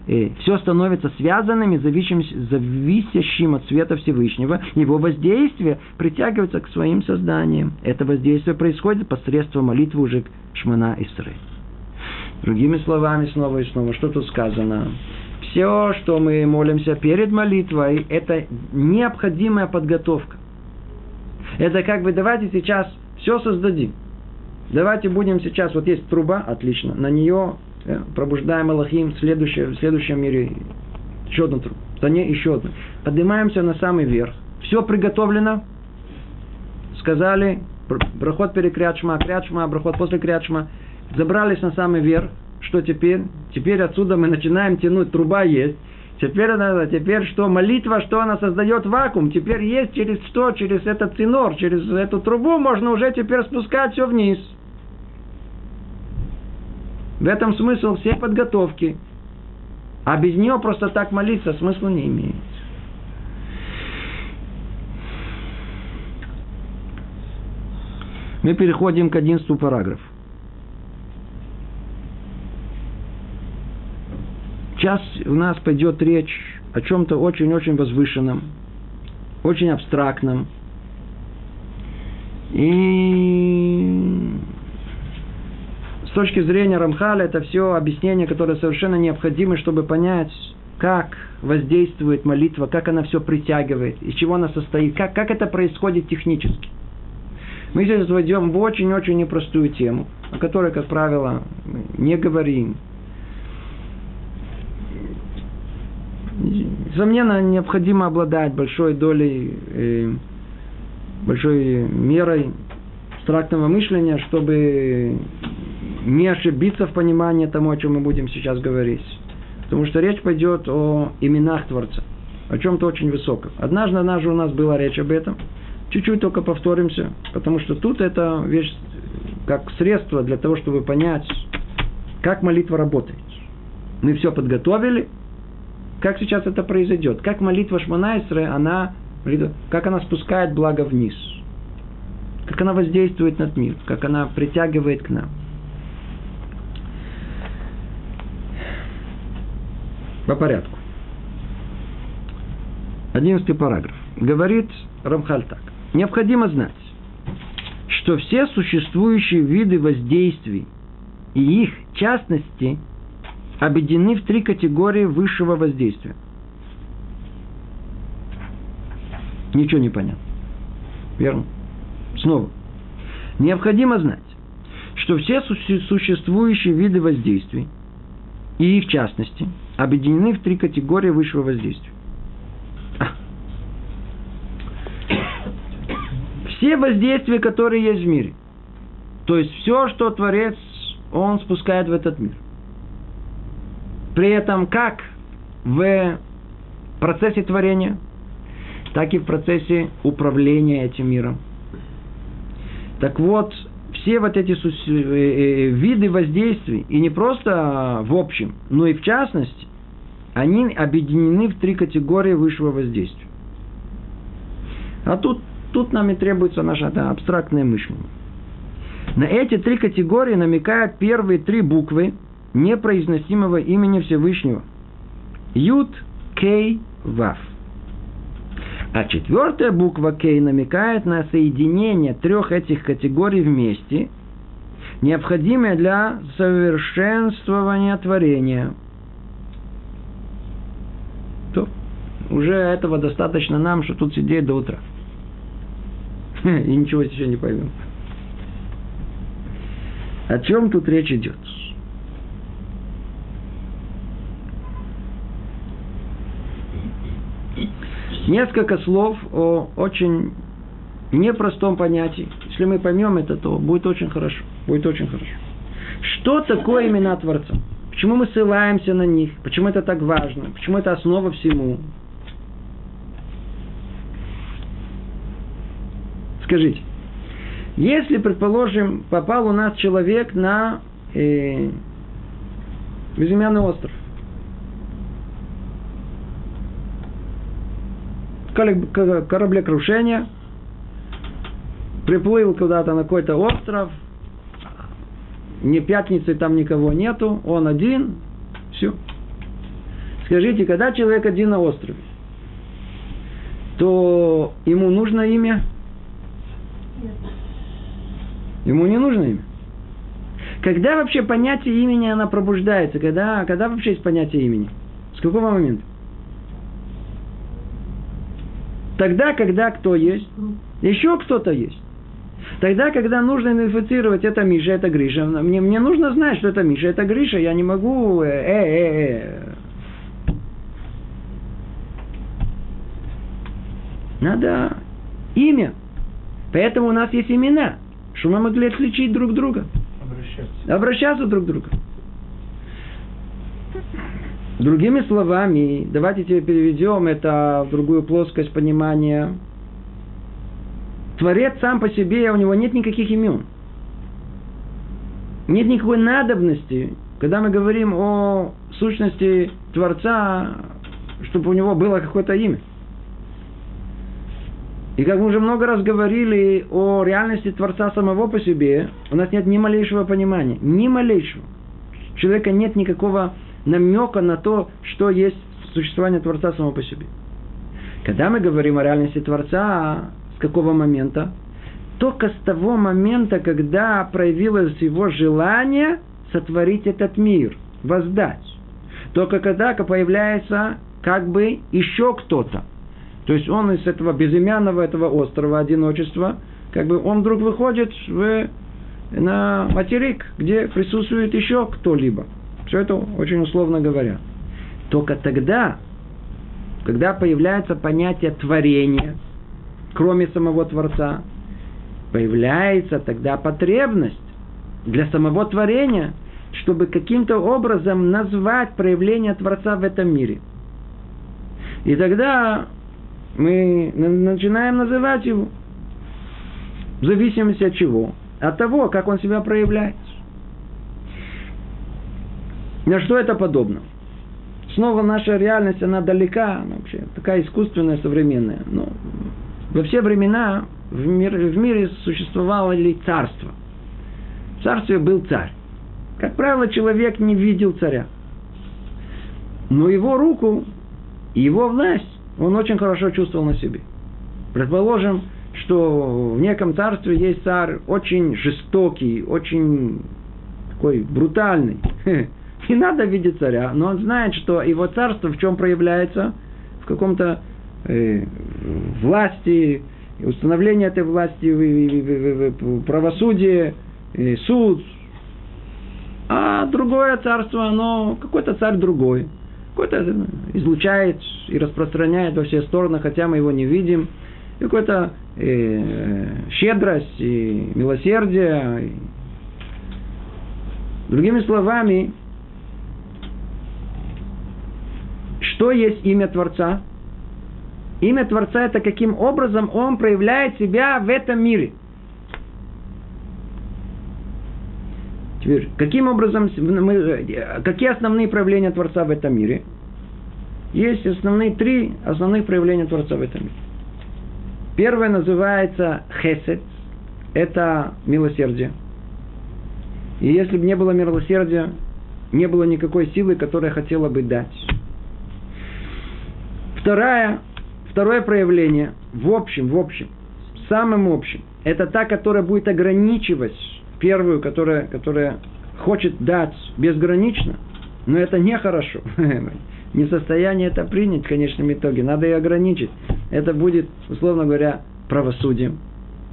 все становится связанными, зависящим от света Всевышнего. Его воздействие притягивается к своим созданиям. Это воздействие происходит посредством молитвы уже Шмана Исры. Другими словами, снова и снова, что тут сказано? Все, что мы молимся перед молитвой, это необходимая подготовка. Это как бы давайте сейчас все создадим. Давайте будем сейчас, вот есть труба, отлично, на нее Э, пробуждаем Аллахим в следующем, в следующем мире. Еще одну трубу. За ней еще одну. Поднимаемся на самый верх. Все приготовлено. Сказали, проход перед крячма, крячма, проход после крячма. Забрались на самый верх. Что теперь? Теперь отсюда мы начинаем тянуть, труба есть. Теперь, надо, теперь что? Молитва, что она создает вакуум. Теперь есть через что? Через этот цинор, через эту трубу можно уже теперь спускать все вниз. В этом смысл всей подготовки. А без нее просто так молиться смысла не имеет. Мы переходим к 11 параграфу. Сейчас у нас пойдет речь о чем-то очень-очень возвышенном, очень абстрактном. И с точки зрения Рамхаля, это все объяснения, которые совершенно необходимы, чтобы понять, как воздействует молитва, как она все притягивает, из чего она состоит, как, как это происходит технически. Мы сейчас войдем в очень-очень непростую тему, о которой, как правило, не говорим. Несомненно, необходимо обладать большой долей, э, большой мерой абстрактного мышления, чтобы не ошибиться в понимании тому, о чем мы будем сейчас говорить. Потому что речь пойдет о именах Творца, о чем-то очень высоком. Однажды, однажды у нас была речь об этом. Чуть-чуть только повторимся, потому что тут это вещь как средство для того, чтобы понять, как молитва работает. Мы все подготовили, как сейчас это произойдет, как молитва Шманайсры, она, как она спускает благо вниз, как она воздействует над мир, как она притягивает к нам. По порядку. Одиннадцатый параграф. Говорит Рамхаль так. Необходимо знать, что все существующие виды воздействий и их частности объединены в три категории высшего воздействия. Ничего не понятно. Верно? Снова. Необходимо знать, что все существующие виды воздействий и их частности – объединены в три категории высшего воздействия. Все воздействия, которые есть в мире. То есть все, что Творец, он спускает в этот мир. При этом как в процессе творения, так и в процессе управления этим миром. Так вот, все вот эти э, э, виды воздействий, и не просто в общем, но и в частности, они объединены в три категории высшего воздействия. А тут, тут нам и требуется наше да, абстрактное мышление. На эти три категории намекают первые три буквы непроизносимого имени Всевышнего. Юд, Кей, Вав. А четвертая буква Кей намекает на соединение трех этих категорий вместе, необходимое для совершенствования творения – уже этого достаточно нам, что тут сидеть до утра. И ничего еще не поймем. О чем тут речь идет? Несколько слов о очень непростом понятии. Если мы поймем это, то будет очень хорошо. Будет очень хорошо. Что такое имена Творца? Почему мы ссылаемся на них? Почему это так важно? Почему это основа всему? Скажите, если, предположим, попал у нас человек на э, безымянный остров, кораблекрушение, приплыл куда-то на какой-то остров, не пятницы там никого нету, он один, все. Скажите, когда человек один на острове, то ему нужно имя – Ему не нужно имя. Когда вообще понятие имени она пробуждается? Когда, когда вообще есть понятие имени? С какого момента? Тогда, когда кто есть? Еще кто-то есть. Тогда, когда нужно идентифицировать, это Миша, это Гриша. Мне, мне нужно знать, что это Миша, это Гриша. Я не могу... Э, э, э, э. Надо имя. Поэтому у нас есть имена, чтобы мы могли отличить друг друга. Обращаться. Обращаться друг к другу. Другими словами, давайте теперь переведем это в другую плоскость понимания. Творец сам по себе, у него нет никаких имен. Нет никакой надобности, когда мы говорим о сущности Творца, чтобы у него было какое-то имя. И как мы уже много раз говорили о реальности Творца самого по себе, у нас нет ни малейшего понимания, ни малейшего. У человека нет никакого намека на то, что есть существование Творца самого по себе. Когда мы говорим о реальности Творца, с какого момента? Только с того момента, когда проявилось его желание сотворить этот мир, воздать. Только когда появляется как бы еще кто-то – то есть он из этого безымянного этого острова одиночества, как бы он вдруг выходит в, на материк, где присутствует еще кто-либо. Все это очень условно говоря. Только тогда когда появляется понятие творения, кроме самого Творца, появляется тогда потребность для самого творения, чтобы каким-то образом назвать проявление Творца в этом мире. И тогда мы начинаем называть его. В зависимости от чего? От того, как он себя проявляет. На что это подобно? Снова наша реальность, она далека, она вообще такая искусственная, современная. Но во все времена в, мир, в мире существовало ли царство. В царстве был царь. Как правило, человек не видел царя. Но его руку, его власть, он очень хорошо чувствовал на себе. Предположим, что в неком царстве есть царь очень жестокий, очень такой брутальный. Не надо видеть царя, но он знает, что его царство в чем проявляется? В каком-то э, власти, установлении этой власти, правосудие, суд. А другое царство, оно какой-то царь другой. Какой-то излучает и распространяет во все стороны, хотя мы его не видим. Какой-то э, щедрость и милосердие. Другими словами, Что есть имя Творца? Имя Творца это каким образом он проявляет себя в этом мире. Теперь, каким образом, мы, какие основные проявления Творца в этом мире? Есть основные три основных проявления Творца в этом мире. Первое называется хесед, это милосердие. И если бы не было милосердия, не было никакой силы, которая хотела бы дать. Вторая, второе проявление, в общем, в общем, самым общим, это та, которая будет ограничивать первую, которая, которая хочет дать безгранично, но это нехорошо. Не в состоянии это принять в конечном итоге. Надо ее ограничить. Это будет, условно говоря, правосудием.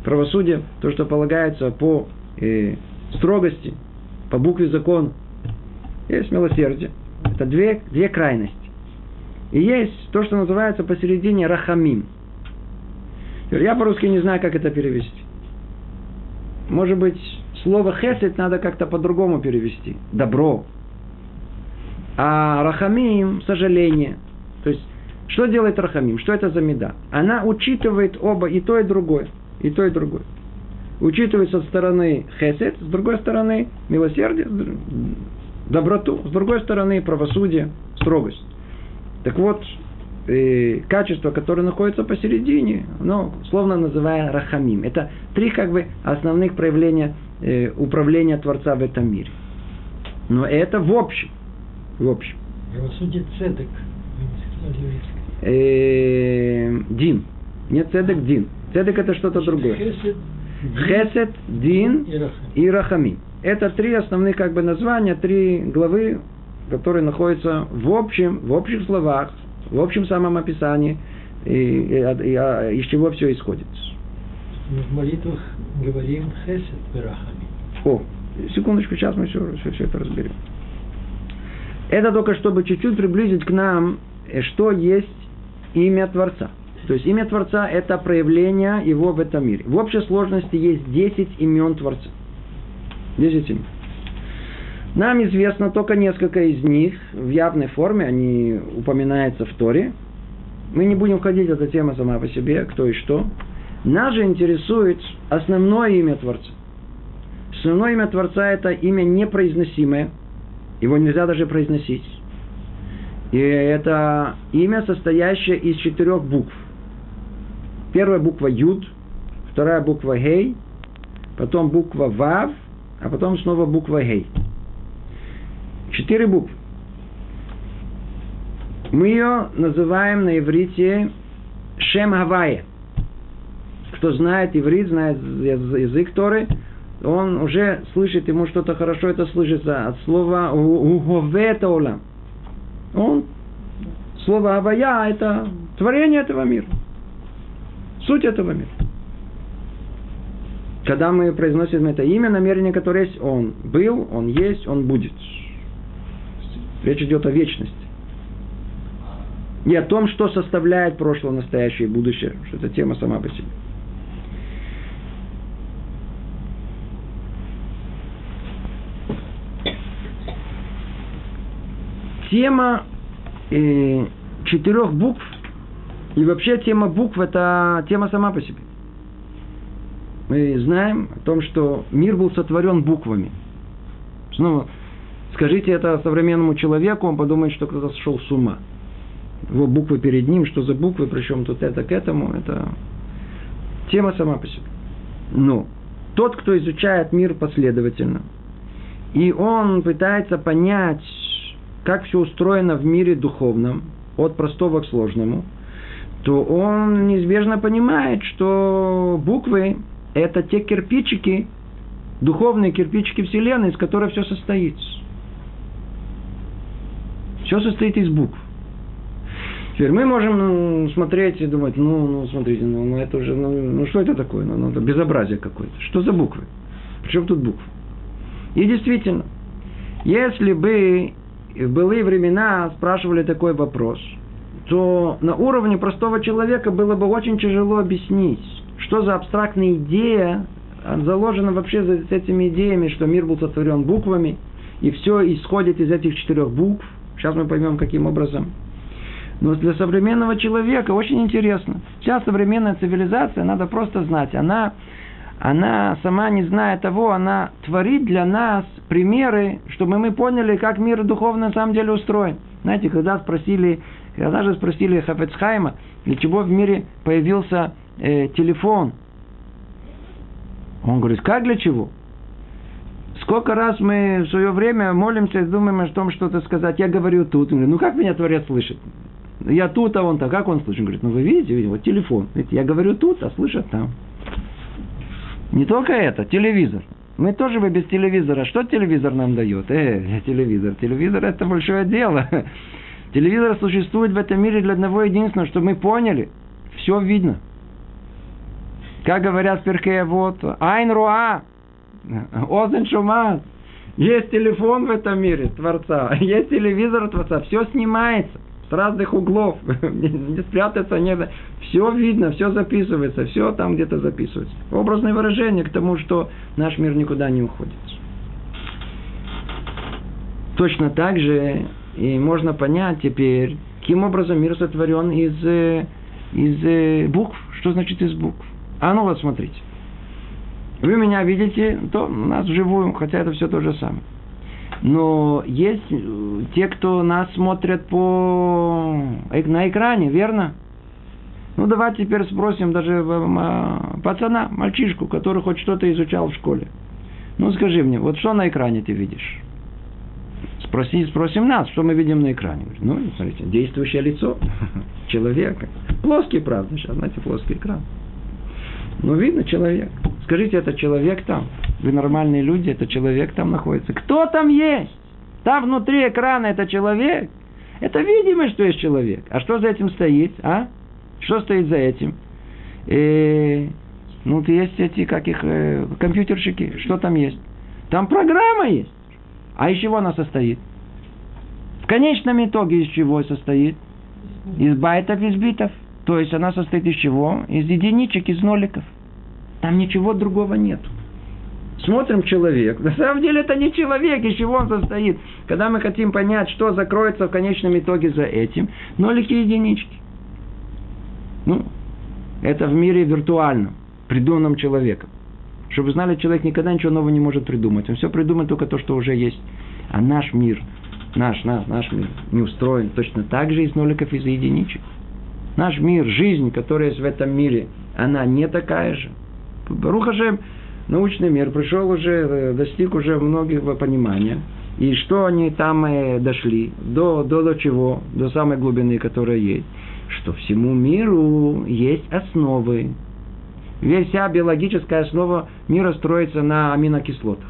Правосудие, то, что полагается по э, строгости, по букве закона. Есть милосердие. Это две, две крайности. И есть то, что называется посередине рахамим. Я по-русски не знаю, как это перевести. Может быть, слово хесед надо как-то по-другому перевести. Добро. А рахамим – сожаление. То есть, что делает рахамим? Что это за меда? Она учитывает оба, и то, и другое. И то, и другое. Учитывает со стороны хесед, с другой стороны милосердие, доброту, с другой стороны правосудие, строгость. Так вот, э, качество, которое находится посередине, ну, словно называя рахамим. Это три как бы основных проявления э, управления Творца в этом мире. Но это в общем. В общем. Правосудие цедек. Э, дин. Нет, цедек дин. Цедек это что-то другое. Хесед, Хесед, Дин и Рахамим. Это три основных как бы названия, три главы который находится в общем, в общих словах, в общем самом описании, и, и, и, а, из чего все исходит. Мы в молитвах говорим хесед берахами. О, секундочку, сейчас мы все, все, все это разберем. Это только чтобы чуть-чуть приблизить к нам, э, что есть имя Творца. То есть имя Творца – это проявление его в этом мире. В общей сложности есть 10 имен Творца. 10 имен. Нам известно только несколько из них в явной форме, они упоминаются в Торе. Мы не будем ходить, эта тема сама по себе, кто и что. Нас же интересует основное имя Творца. Основное имя Творца – это имя непроизносимое. Его нельзя даже произносить. И это имя, состоящее из четырех букв. Первая буква Юд, вторая буква Гей, потом буква Вав, а потом снова буква Гей. Четыре буквы. Мы ее называем на иврите Шем Гавайя. Кто знает иврит, знает язык Торы, он уже слышит, ему что-то хорошо это слышится от слова «уговета олам». Он, слово «авая» – это творение этого мира. Суть этого мира. Когда мы произносим это имя, намерение, которое есть, он был, он есть, он будет. Речь идет о вечности. И о том, что составляет прошлое, настоящее и будущее. Что это тема сама по себе. Тема э, четырех букв и вообще тема букв – это тема сама по себе. Мы знаем о том, что мир был сотворен буквами. Снова, скажите это современному человеку, он подумает, что кто-то сошел с ума. Его буквы перед ним, что за буквы, причем тут это к этому, это тема сама по себе. Но тот, кто изучает мир последовательно, и он пытается понять, как все устроено в мире духовном, от простого к сложному – то он неизбежно понимает, что буквы – это те кирпичики, духовные кирпичики Вселенной, из которых все состоит. Все состоит из букв. Теперь мы можем ну, смотреть и думать, ну, ну, смотрите, ну, ну это уже, ну, ну что это такое? Ну, ну, это безобразие какое-то. Что за буквы? Причем тут буквы? И действительно, если бы в былые времена спрашивали такой вопрос – то на уровне простого человека было бы очень тяжело объяснить, что за абстрактная идея заложена вообще за этими идеями, что мир был сотворен буквами, и все исходит из этих четырех букв. Сейчас мы поймем, каким образом. Но для современного человека очень интересно. Вся современная цивилизация, надо просто знать, она, она сама не зная того, она творит для нас примеры, чтобы мы поняли, как мир духовно на самом деле устроен. Знаете, когда спросили когда же спросили Хафецхайма, для чего в мире появился э, телефон, он говорит, как для чего? Сколько раз мы в свое время молимся и думаем о том, что-то сказать. Я говорю тут. Он говорит, ну как меня Творец слышит? Я тут, а он так. Как он слышит? Он говорит, ну вы видите, видите вот телефон. Я говорю тут, а слышат там. Не только это, телевизор. Мы тоже бы без телевизора. Что телевизор нам дает? Э, телевизор. Телевизор это большое дело. Телевизор существует в этом мире для одного единственного, чтобы мы поняли. Все видно. Как говорят в перке, вот, Айн Руа, Озен Шумат. Есть телефон в этом мире Творца, есть телевизор Творца, все снимается с разных углов, не спрятаться, не все видно, все записывается, все там где-то записывается. Образное выражение к тому, что наш мир никуда не уходит. Точно так же и можно понять теперь, каким образом мир сотворен из, э, из э, букв. Что значит из букв? А ну вот смотрите. Вы меня видите, то нас вживую, хотя это все то же самое. Но есть э, те, кто нас смотрят по, на экране, верно? Ну, давайте теперь спросим даже пацана, мальчишку, который хоть что-то изучал в школе. Ну, скажи мне, вот что на экране ты видишь? Спроси, спросим нас, что мы видим на экране. Ну, смотрите, действующее лицо человека. Плоский, правда, сейчас, знаете, плоский экран. Ну, видно человек. Скажите, это человек там? Вы нормальные люди, это человек там находится. Кто там есть? Там внутри экрана это человек. Это видимо, что есть человек. А что за этим стоит, а? Что стоит за этим? И, э, ну, есть эти, как их, э, компьютерщики. Что там есть? Там программа есть. А из чего она состоит? В конечном итоге из чего состоит? Из байтов, из битов. То есть она состоит из чего? Из единичек, из ноликов. Там ничего другого нет. Смотрим человек. На самом деле это не человек, из чего он состоит. Когда мы хотим понять, что закроется в конечном итоге за этим, нолики и единички. Ну, это в мире виртуальном, придуманном человеком. Чтобы знали, человек никогда ничего нового не может придумать. Он все придумает только то, что уже есть. А наш мир, наш, наш, наш мир не устроен точно так же из ноликов и из единичек. Наш мир, жизнь, которая есть в этом мире, она не такая же. Руха же научный мир пришел уже, э, достиг уже многих понимания. И что они там э, дошли? До, до, до чего? До самой глубины, которая есть. Что всему миру есть основы. Весь вся биологическая основа мира строится на аминокислотах.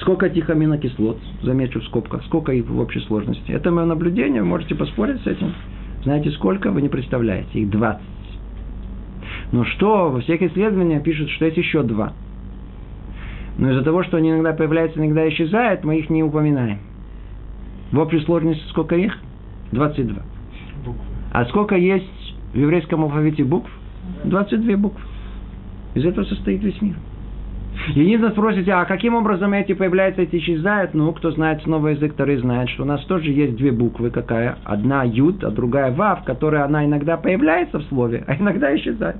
Сколько этих аминокислот, замечу в скобках, сколько их в общей сложности. Это мое наблюдение, вы можете поспорить с этим. Знаете сколько? Вы не представляете. Их 20. Но что, во всех исследованиях пишут, что есть еще два. Но из-за того, что они иногда появляются, иногда исчезают, мы их не упоминаем. В общей сложности сколько их? 22. А сколько есть в еврейском алфавите букв? 22 буквы. Из этого состоит весь мир. Единственное спросите, а каким образом эти появляются, эти исчезают? Ну, кто знает снова язык, второй знает, что у нас тоже есть две буквы. Какая? Одна юд, а другая вав, которая она иногда появляется в слове, а иногда исчезает.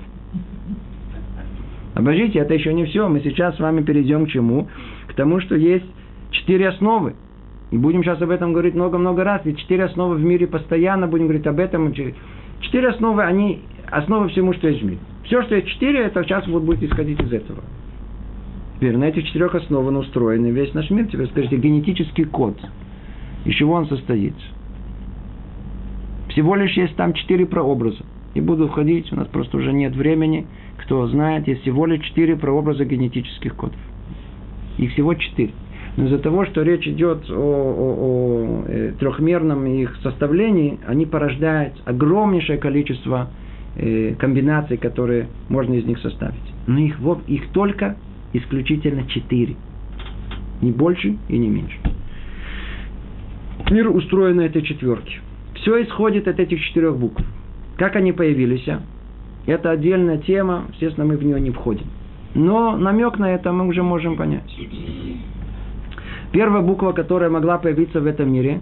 Обождите, это еще не все. Мы сейчас с вами перейдем к чему? К тому, что есть четыре основы. И будем сейчас об этом говорить много-много раз. Ведь четыре основы в мире постоянно будем говорить об этом. Четыре основы, они основы всему, что есть в мире. Все, что есть четыре, это сейчас вот будет исходить из этого. Теперь на этих четырех основах устроен весь наш мир. Теперь скажите, генетический код. Из чего он состоит? Всего лишь есть там четыре прообраза. Не буду входить, у нас просто уже нет времени. Кто знает, есть всего лишь четыре прообраза генетических кодов. Их всего четыре. Но из-за того, что речь идет о, о, о э, трехмерном их составлении, они порождают огромнейшее количество э, комбинаций, которые можно из них составить. Но их, их только исключительно четыре. Не больше и не меньше. Мир устроен на этой четверке. Все исходит от этих четырех букв. Как они появились? А? Это отдельная тема, естественно, мы в нее не входим. Но намек на это мы уже можем понять. Первая буква, которая могла появиться в этом мире,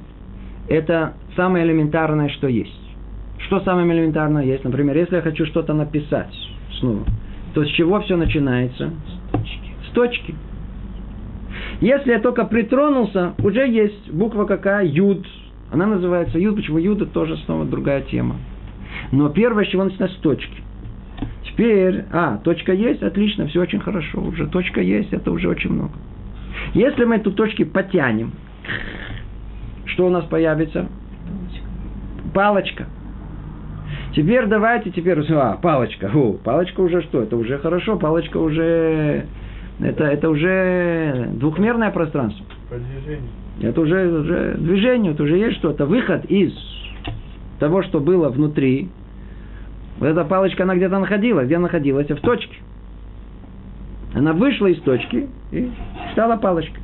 это самое элементарное, что есть. Что самое элементарное есть? Например, если я хочу что-то написать снова, то с чего все начинается? Точки. Если я только притронулся, уже есть буква какая? Юд. Она называется Юд. Почему Юд? Это тоже снова другая тема. Но первое, с чего начинается с точки. Теперь, а, точка есть, отлично, все очень хорошо. Уже точка есть, это уже очень много. Если мы эту точки потянем, что у нас появится? Палочка. Теперь давайте, теперь, а, палочка. О, палочка уже что? Это уже хорошо, палочка уже, это, это уже двухмерное пространство. Это уже, уже движение, это уже есть что-то. Выход из того, что было внутри. Вот эта палочка, она где-то находилась. Где находилась? В точке. Она вышла из точки и стала палочкой.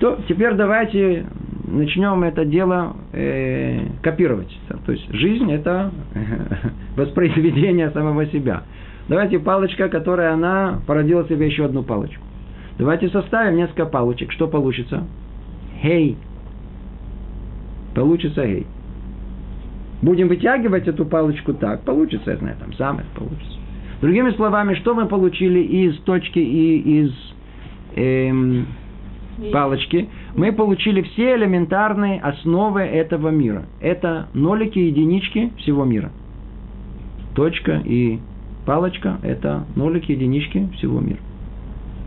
То теперь давайте начнем это дело э, копировать. То есть жизнь это воспроизведение самого себя. Давайте палочка, которая она породила себе еще одну палочку. Давайте составим несколько палочек. Что получится? Хей. Получится хей. Будем вытягивать эту палочку так. Получится, я знаю, там самое получится. Другими словами, что мы получили из точки и из эм, палочки? Мы получили все элементарные основы этого мира. Это нолики единички всего мира. Точка и палочка – это нолики единички всего мира.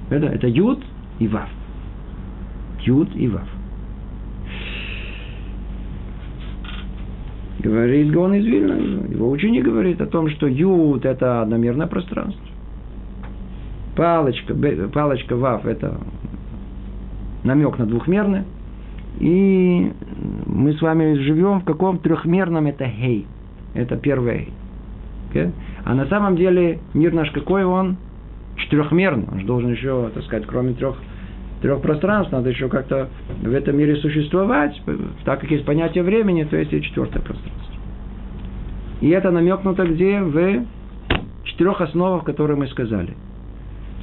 Это, это юд и вав. Юд и вав. Говорит Гон из Вильна, его ученик говорит о том, что Юд – это одномерное пространство. Палочка, палочка Вав – это намек на двухмерное. И мы с вами живем в каком трехмерном это Хей. Это первый Хей. Okay? А на самом деле мир наш какой он? Четырехмерный. Он же должен еще, так сказать, кроме трех трех пространств, надо еще как-то в этом мире существовать, так как есть понятие времени, то есть и четвертое пространство. И это намекнуто где? В четырех основах, которые мы сказали.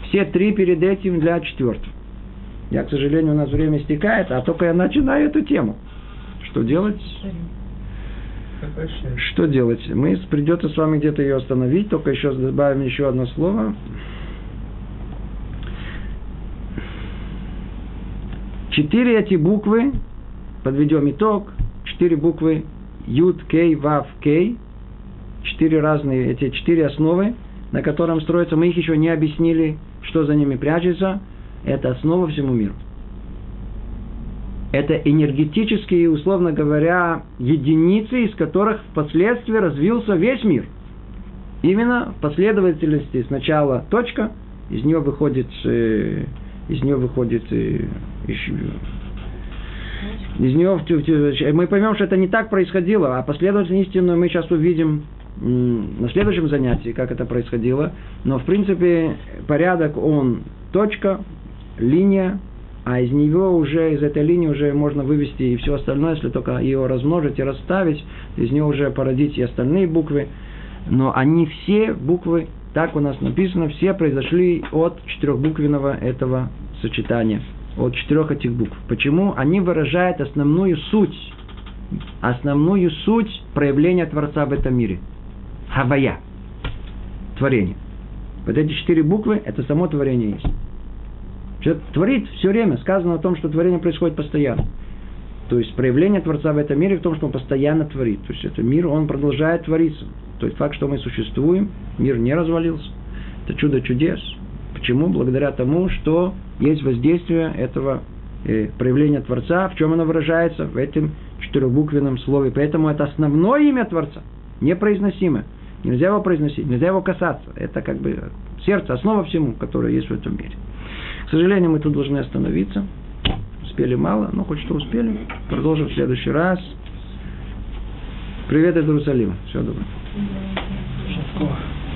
Все три перед этим для четвертого. Я, к сожалению, у нас время стекает, а только я начинаю эту тему. Что делать? Что делать? Мы придется с вами где-то ее остановить, только еще добавим еще одно слово. Четыре эти буквы, подведем итог, четыре буквы Юд, Кей, Вав, Кей, четыре разные, эти четыре основы, на котором строятся, мы их еще не объяснили, что за ними прячется, это основа всему миру. Это энергетические, условно говоря, единицы, из которых впоследствии развился весь мир. Именно в последовательности сначала точка, из нее выходит, э, из нее выходит э, из нее мы поймем, что это не так происходило, а последовательность истинную мы сейчас увидим на следующем занятии, как это происходило. Но, в принципе, порядок, он точка, линия, а из него уже, из этой линии уже можно вывести и все остальное, если только ее размножить и расставить, из нее уже породить и остальные буквы. Но они все буквы, так у нас написано, все произошли от четырехбуквенного этого сочетания, от четырех этих букв. Почему? Они выражают основную суть, основную суть проявления Творца в этом мире. Хавая. Творение. Вот эти четыре буквы – это само творение есть. Человек творит все время. Сказано о том, что творение происходит постоянно. То есть проявление Творца в этом мире в том, что он постоянно творит. То есть это мир, он продолжает твориться. То есть факт, что мы существуем, мир не развалился. Это чудо чудес. Почему? Благодаря тому, что есть воздействие этого э, проявления Творца. В чем оно выражается? В этом четырехбуквенном слове. Поэтому это основное имя Творца, непроизносимое. Нельзя его произносить, нельзя его касаться. Это как бы сердце, основа всему, которое есть в этом мире. К сожалению, мы тут должны остановиться. Успели мало, но хоть что успели. Продолжим в следующий раз. Привет из Иерусалима. Всего доброго.